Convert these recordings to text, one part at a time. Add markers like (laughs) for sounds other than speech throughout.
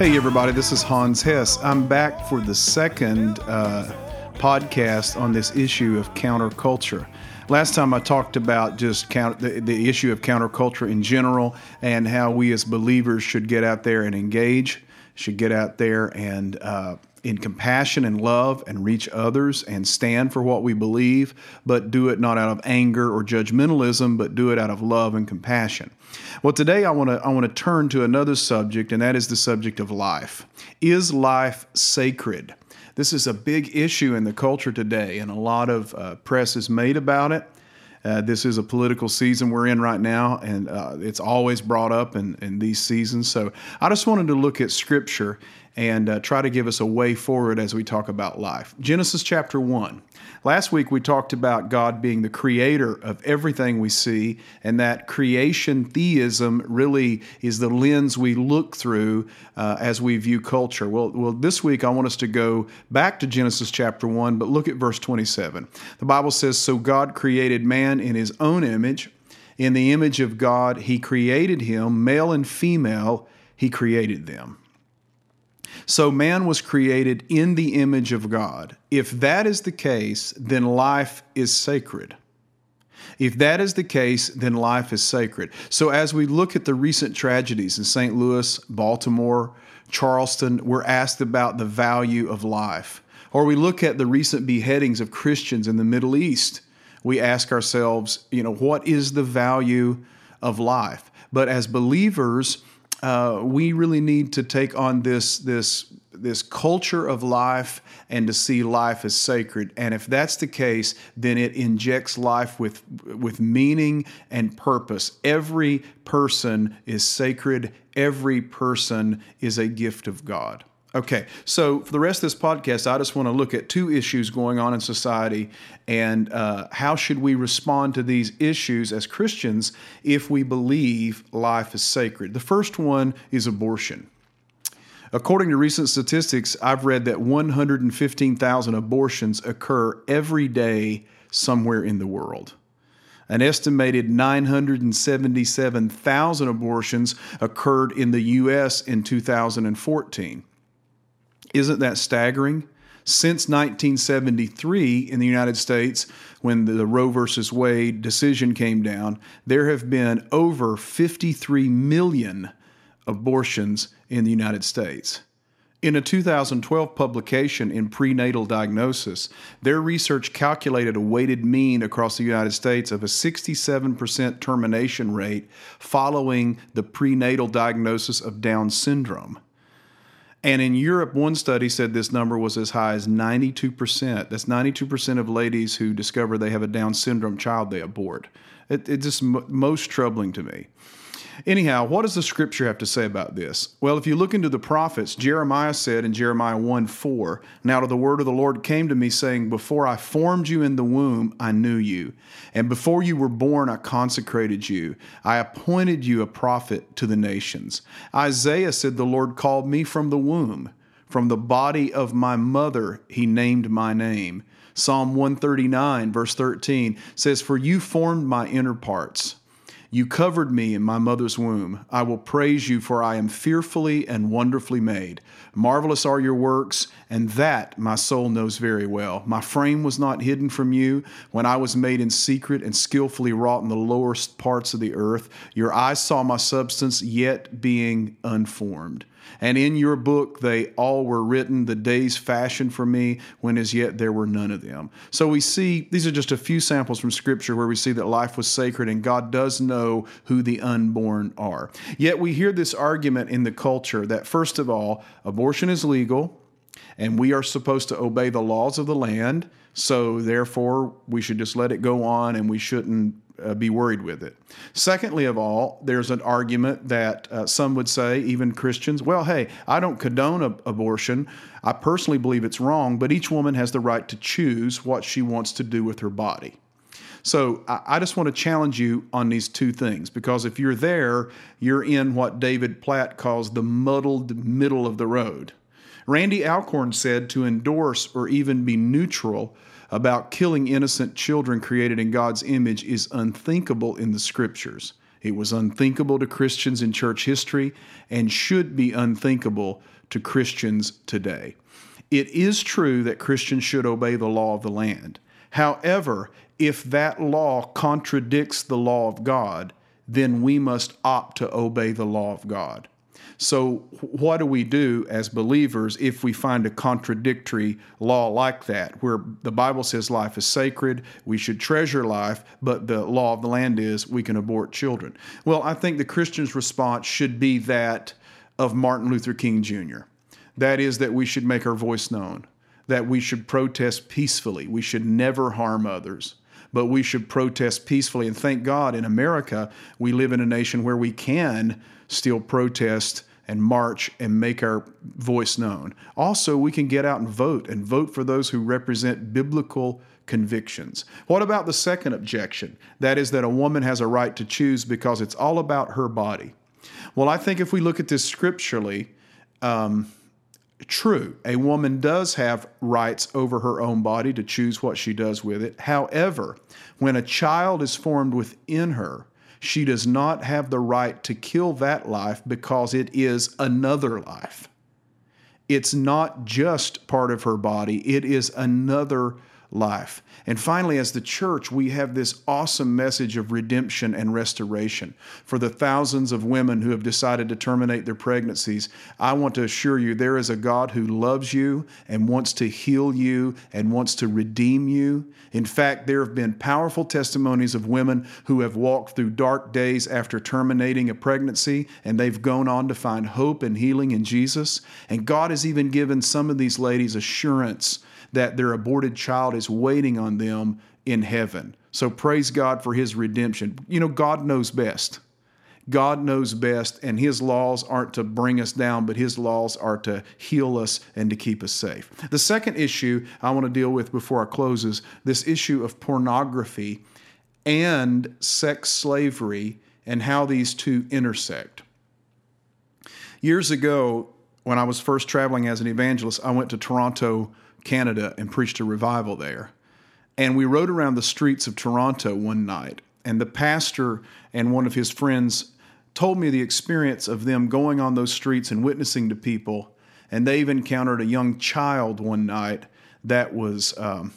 Hey, everybody, this is Hans Hess. I'm back for the second uh, podcast on this issue of counterculture. Last time I talked about just count, the, the issue of counterculture in general and how we as believers should get out there and engage, should get out there and uh, in compassion and love and reach others and stand for what we believe, but do it not out of anger or judgmentalism, but do it out of love and compassion. Well, today I want to I want to turn to another subject, and that is the subject of life. Is life sacred? This is a big issue in the culture today, and a lot of uh, press is made about it. Uh, this is a political season we're in right now, and uh, it's always brought up in, in these seasons. So I just wanted to look at Scripture and uh, try to give us a way forward as we talk about life. Genesis chapter 1. Last week we talked about God being the creator of everything we see, and that creation theism really is the lens we look through uh, as we view culture. Well, well, this week I want us to go back to Genesis chapter 1, but look at verse 27. The Bible says, So God created man in his own image. In the image of God, he created him, male and female, he created them. So man was created in the image of God. If that is the case, then life is sacred. If that is the case, then life is sacred. So as we look at the recent tragedies in St. Louis, Baltimore, Charleston, we're asked about the value of life. Or we look at the recent beheadings of Christians in the Middle East, we ask ourselves, you know, what is the value of life? But as believers, uh, we really need to take on this this this culture of life and to see life as sacred. And if that's the case, then it injects life with with meaning and purpose. Every person is sacred. Every person is a gift of God. Okay, so for the rest of this podcast, I just want to look at two issues going on in society and uh, how should we respond to these issues as Christians if we believe life is sacred. The first one is abortion. According to recent statistics, I've read that 115,000 abortions occur every day somewhere in the world. An estimated 977,000 abortions occurred in the U.S. in 2014. Isn't that staggering? Since 1973 in the United States, when the Roe versus Wade decision came down, there have been over 53 million abortions in the United States. In a 2012 publication in Prenatal Diagnosis, their research calculated a weighted mean across the United States of a 67% termination rate following the prenatal diagnosis of Down syndrome. And in Europe, one study said this number was as high as 92%. That's 92% of ladies who discover they have a Down syndrome child they abort. It, it's just m- most troubling to me. Anyhow, what does the scripture have to say about this? Well, if you look into the prophets, Jeremiah said in Jeremiah 1 4, Now the word of the Lord came to me, saying, Before I formed you in the womb, I knew you. And before you were born, I consecrated you. I appointed you a prophet to the nations. Isaiah said, The Lord called me from the womb. From the body of my mother, he named my name. Psalm 139, verse 13 says, For you formed my inner parts. You covered me in my mother's womb. I will praise you, for I am fearfully and wonderfully made. Marvelous are your works, and that my soul knows very well. My frame was not hidden from you when I was made in secret and skillfully wrought in the lowest parts of the earth. Your eyes saw my substance, yet being unformed. And in your book they all were written, the days fashioned for me, when as yet there were none of them. So we see, these are just a few samples from Scripture where we see that life was sacred and God does know who the unborn are. Yet we hear this argument in the culture that, first of all, abortion is legal and we are supposed to obey the laws of the land. So therefore, we should just let it go on and we shouldn't uh, be worried with it. Secondly, of all, there's an argument that uh, some would say, even Christians, well, hey, I don't condone abortion. I personally believe it's wrong, but each woman has the right to choose what she wants to do with her body. So I, I just want to challenge you on these two things because if you're there, you're in what David Platt calls the muddled middle of the road. Randy Alcorn said to endorse or even be neutral about killing innocent children created in God's image is unthinkable in the scriptures. It was unthinkable to Christians in church history and should be unthinkable to Christians today. It is true that Christians should obey the law of the land. However, if that law contradicts the law of God, then we must opt to obey the law of God. So, what do we do as believers if we find a contradictory law like that, where the Bible says life is sacred, we should treasure life, but the law of the land is we can abort children? Well, I think the Christian's response should be that of Martin Luther King Jr. That is, that we should make our voice known, that we should protest peacefully, we should never harm others but we should protest peacefully. And thank God in America, we live in a nation where we can still protest and march and make our voice known. Also, we can get out and vote and vote for those who represent biblical convictions. What about the second objection? That is that a woman has a right to choose because it's all about her body. Well, I think if we look at this scripturally, um, true, a woman does have rights over her own body to choose what she does with it. However, when a child is formed within her, she does not have the right to kill that life because it is another life. It's not just part of her body, it is another life. And finally, as the church, we have this awesome message of redemption and restoration. For the thousands of women who have decided to terminate their pregnancies, I want to assure you there is a God who loves you and wants to heal you and wants to redeem you. In fact, there have been powerful testimonies of women who have walked through dark days after terminating a pregnancy and they've gone on to find hope and healing in Jesus. And God has even given some of these ladies assurance that their aborted child is waiting on them in heaven. So praise God for his redemption. You know, God knows best. God knows best, and His laws aren't to bring us down, but His laws are to heal us and to keep us safe. The second issue I want to deal with before I close is this issue of pornography and sex slavery and how these two intersect. Years ago, when I was first traveling as an evangelist, I went to Toronto, Canada and preached a revival there. And we rode around the streets of Toronto one night, and the pastor and one of his friends told me the experience of them going on those streets and witnessing to people. And they've encountered a young child one night that was um,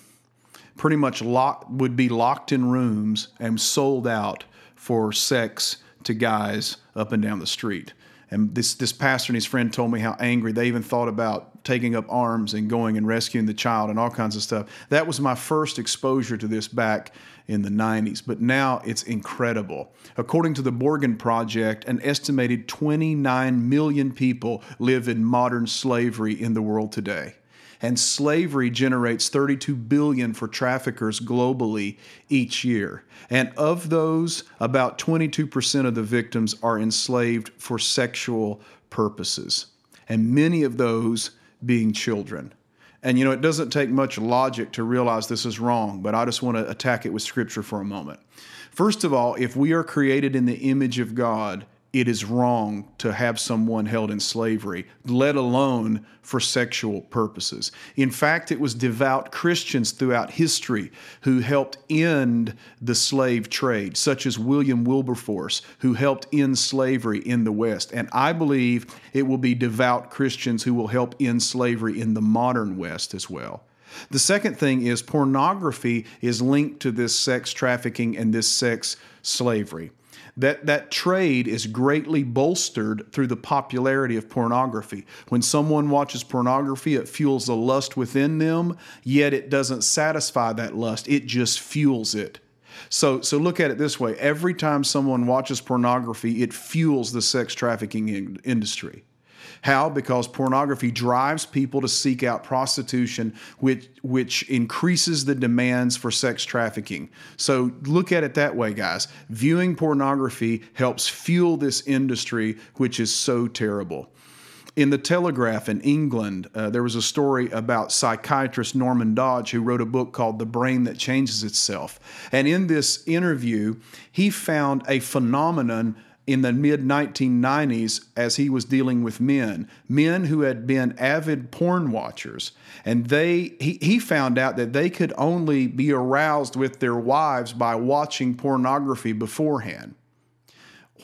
pretty much locked, would be locked in rooms and sold out for sex to guys up and down the street. And this this pastor and his friend told me how angry they even thought about taking up arms and going and rescuing the child and all kinds of stuff. That was my first exposure to this back in the 90s, but now it's incredible. According to the Borgen Project, an estimated 29 million people live in modern slavery in the world today and slavery generates 32 billion for traffickers globally each year. And of those, about 22% of the victims are enslaved for sexual purposes, and many of those being children. And you know, it doesn't take much logic to realize this is wrong, but I just want to attack it with scripture for a moment. First of all, if we are created in the image of God, it is wrong to have someone held in slavery, let alone for sexual purposes. In fact, it was devout Christians throughout history who helped end the slave trade, such as William Wilberforce, who helped end slavery in the West. And I believe it will be devout Christians who will help end slavery in the modern West as well. The second thing is pornography is linked to this sex trafficking and this sex slavery that that trade is greatly bolstered through the popularity of pornography. When someone watches pornography, it fuels the lust within them, yet it doesn't satisfy that lust. It just fuels it. So, so look at it this way: every time someone watches pornography, it fuels the sex trafficking in- industry. How? Because pornography drives people to seek out prostitution, which, which increases the demands for sex trafficking. So look at it that way, guys. Viewing pornography helps fuel this industry, which is so terrible. In the Telegraph in England, uh, there was a story about psychiatrist Norman Dodge, who wrote a book called The Brain That Changes Itself. And in this interview, he found a phenomenon in the mid 1990s as he was dealing with men, men who had been avid porn watchers. And they he, he found out that they could only be aroused with their wives by watching pornography beforehand.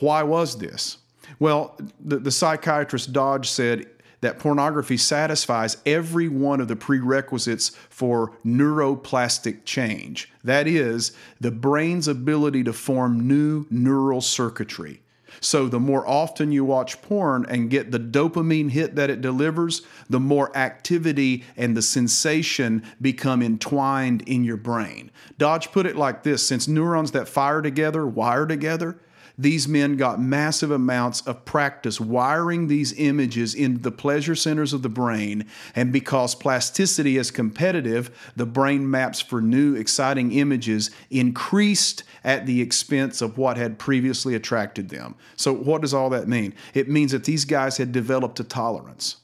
Why was this? Well, the, the psychiatrist Dodge said that pornography satisfies every one of the prerequisites for neuroplastic change. That is, the brain's ability to form new neural circuitry. So, the more often you watch porn and get the dopamine hit that it delivers, the more activity and the sensation become entwined in your brain. Dodge put it like this since neurons that fire together wire together, these men got massive amounts of practice wiring these images into the pleasure centers of the brain. And because plasticity is competitive, the brain maps for new, exciting images increased at the expense of what had previously attracted them. So, what does all that mean? It means that these guys had developed a tolerance.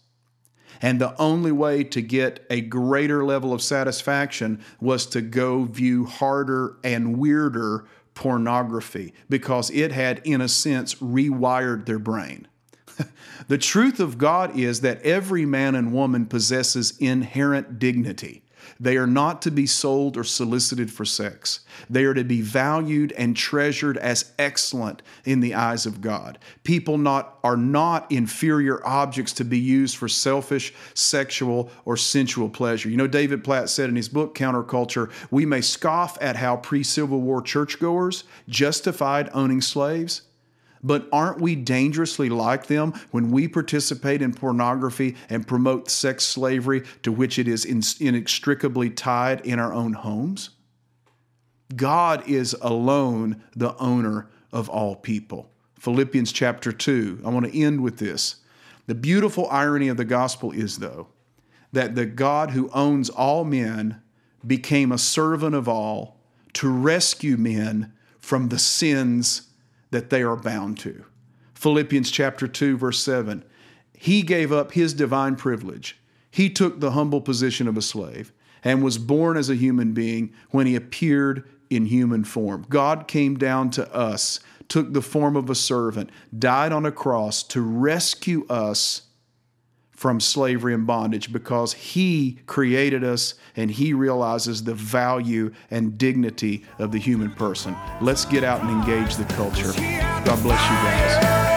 And the only way to get a greater level of satisfaction was to go view harder and weirder pornography because it had, in a sense, rewired their brain. (laughs) the truth of God is that every man and woman possesses inherent dignity. They are not to be sold or solicited for sex. They are to be valued and treasured as excellent in the eyes of God. People not, are not inferior objects to be used for selfish, sexual, or sensual pleasure. You know, David Platt said in his book, Counterculture, we may scoff at how pre Civil War churchgoers justified owning slaves. But aren't we dangerously like them when we participate in pornography and promote sex slavery to which it is inextricably tied in our own homes? God is alone the owner of all people. Philippians chapter 2. I want to end with this. The beautiful irony of the gospel is, though, that the God who owns all men became a servant of all to rescue men from the sins that they are bound to. Philippians chapter 2 verse 7. He gave up his divine privilege. He took the humble position of a slave and was born as a human being when he appeared in human form. God came down to us, took the form of a servant, died on a cross to rescue us from slavery and bondage because He created us and He realizes the value and dignity of the human person. Let's get out and engage the culture. God bless you guys.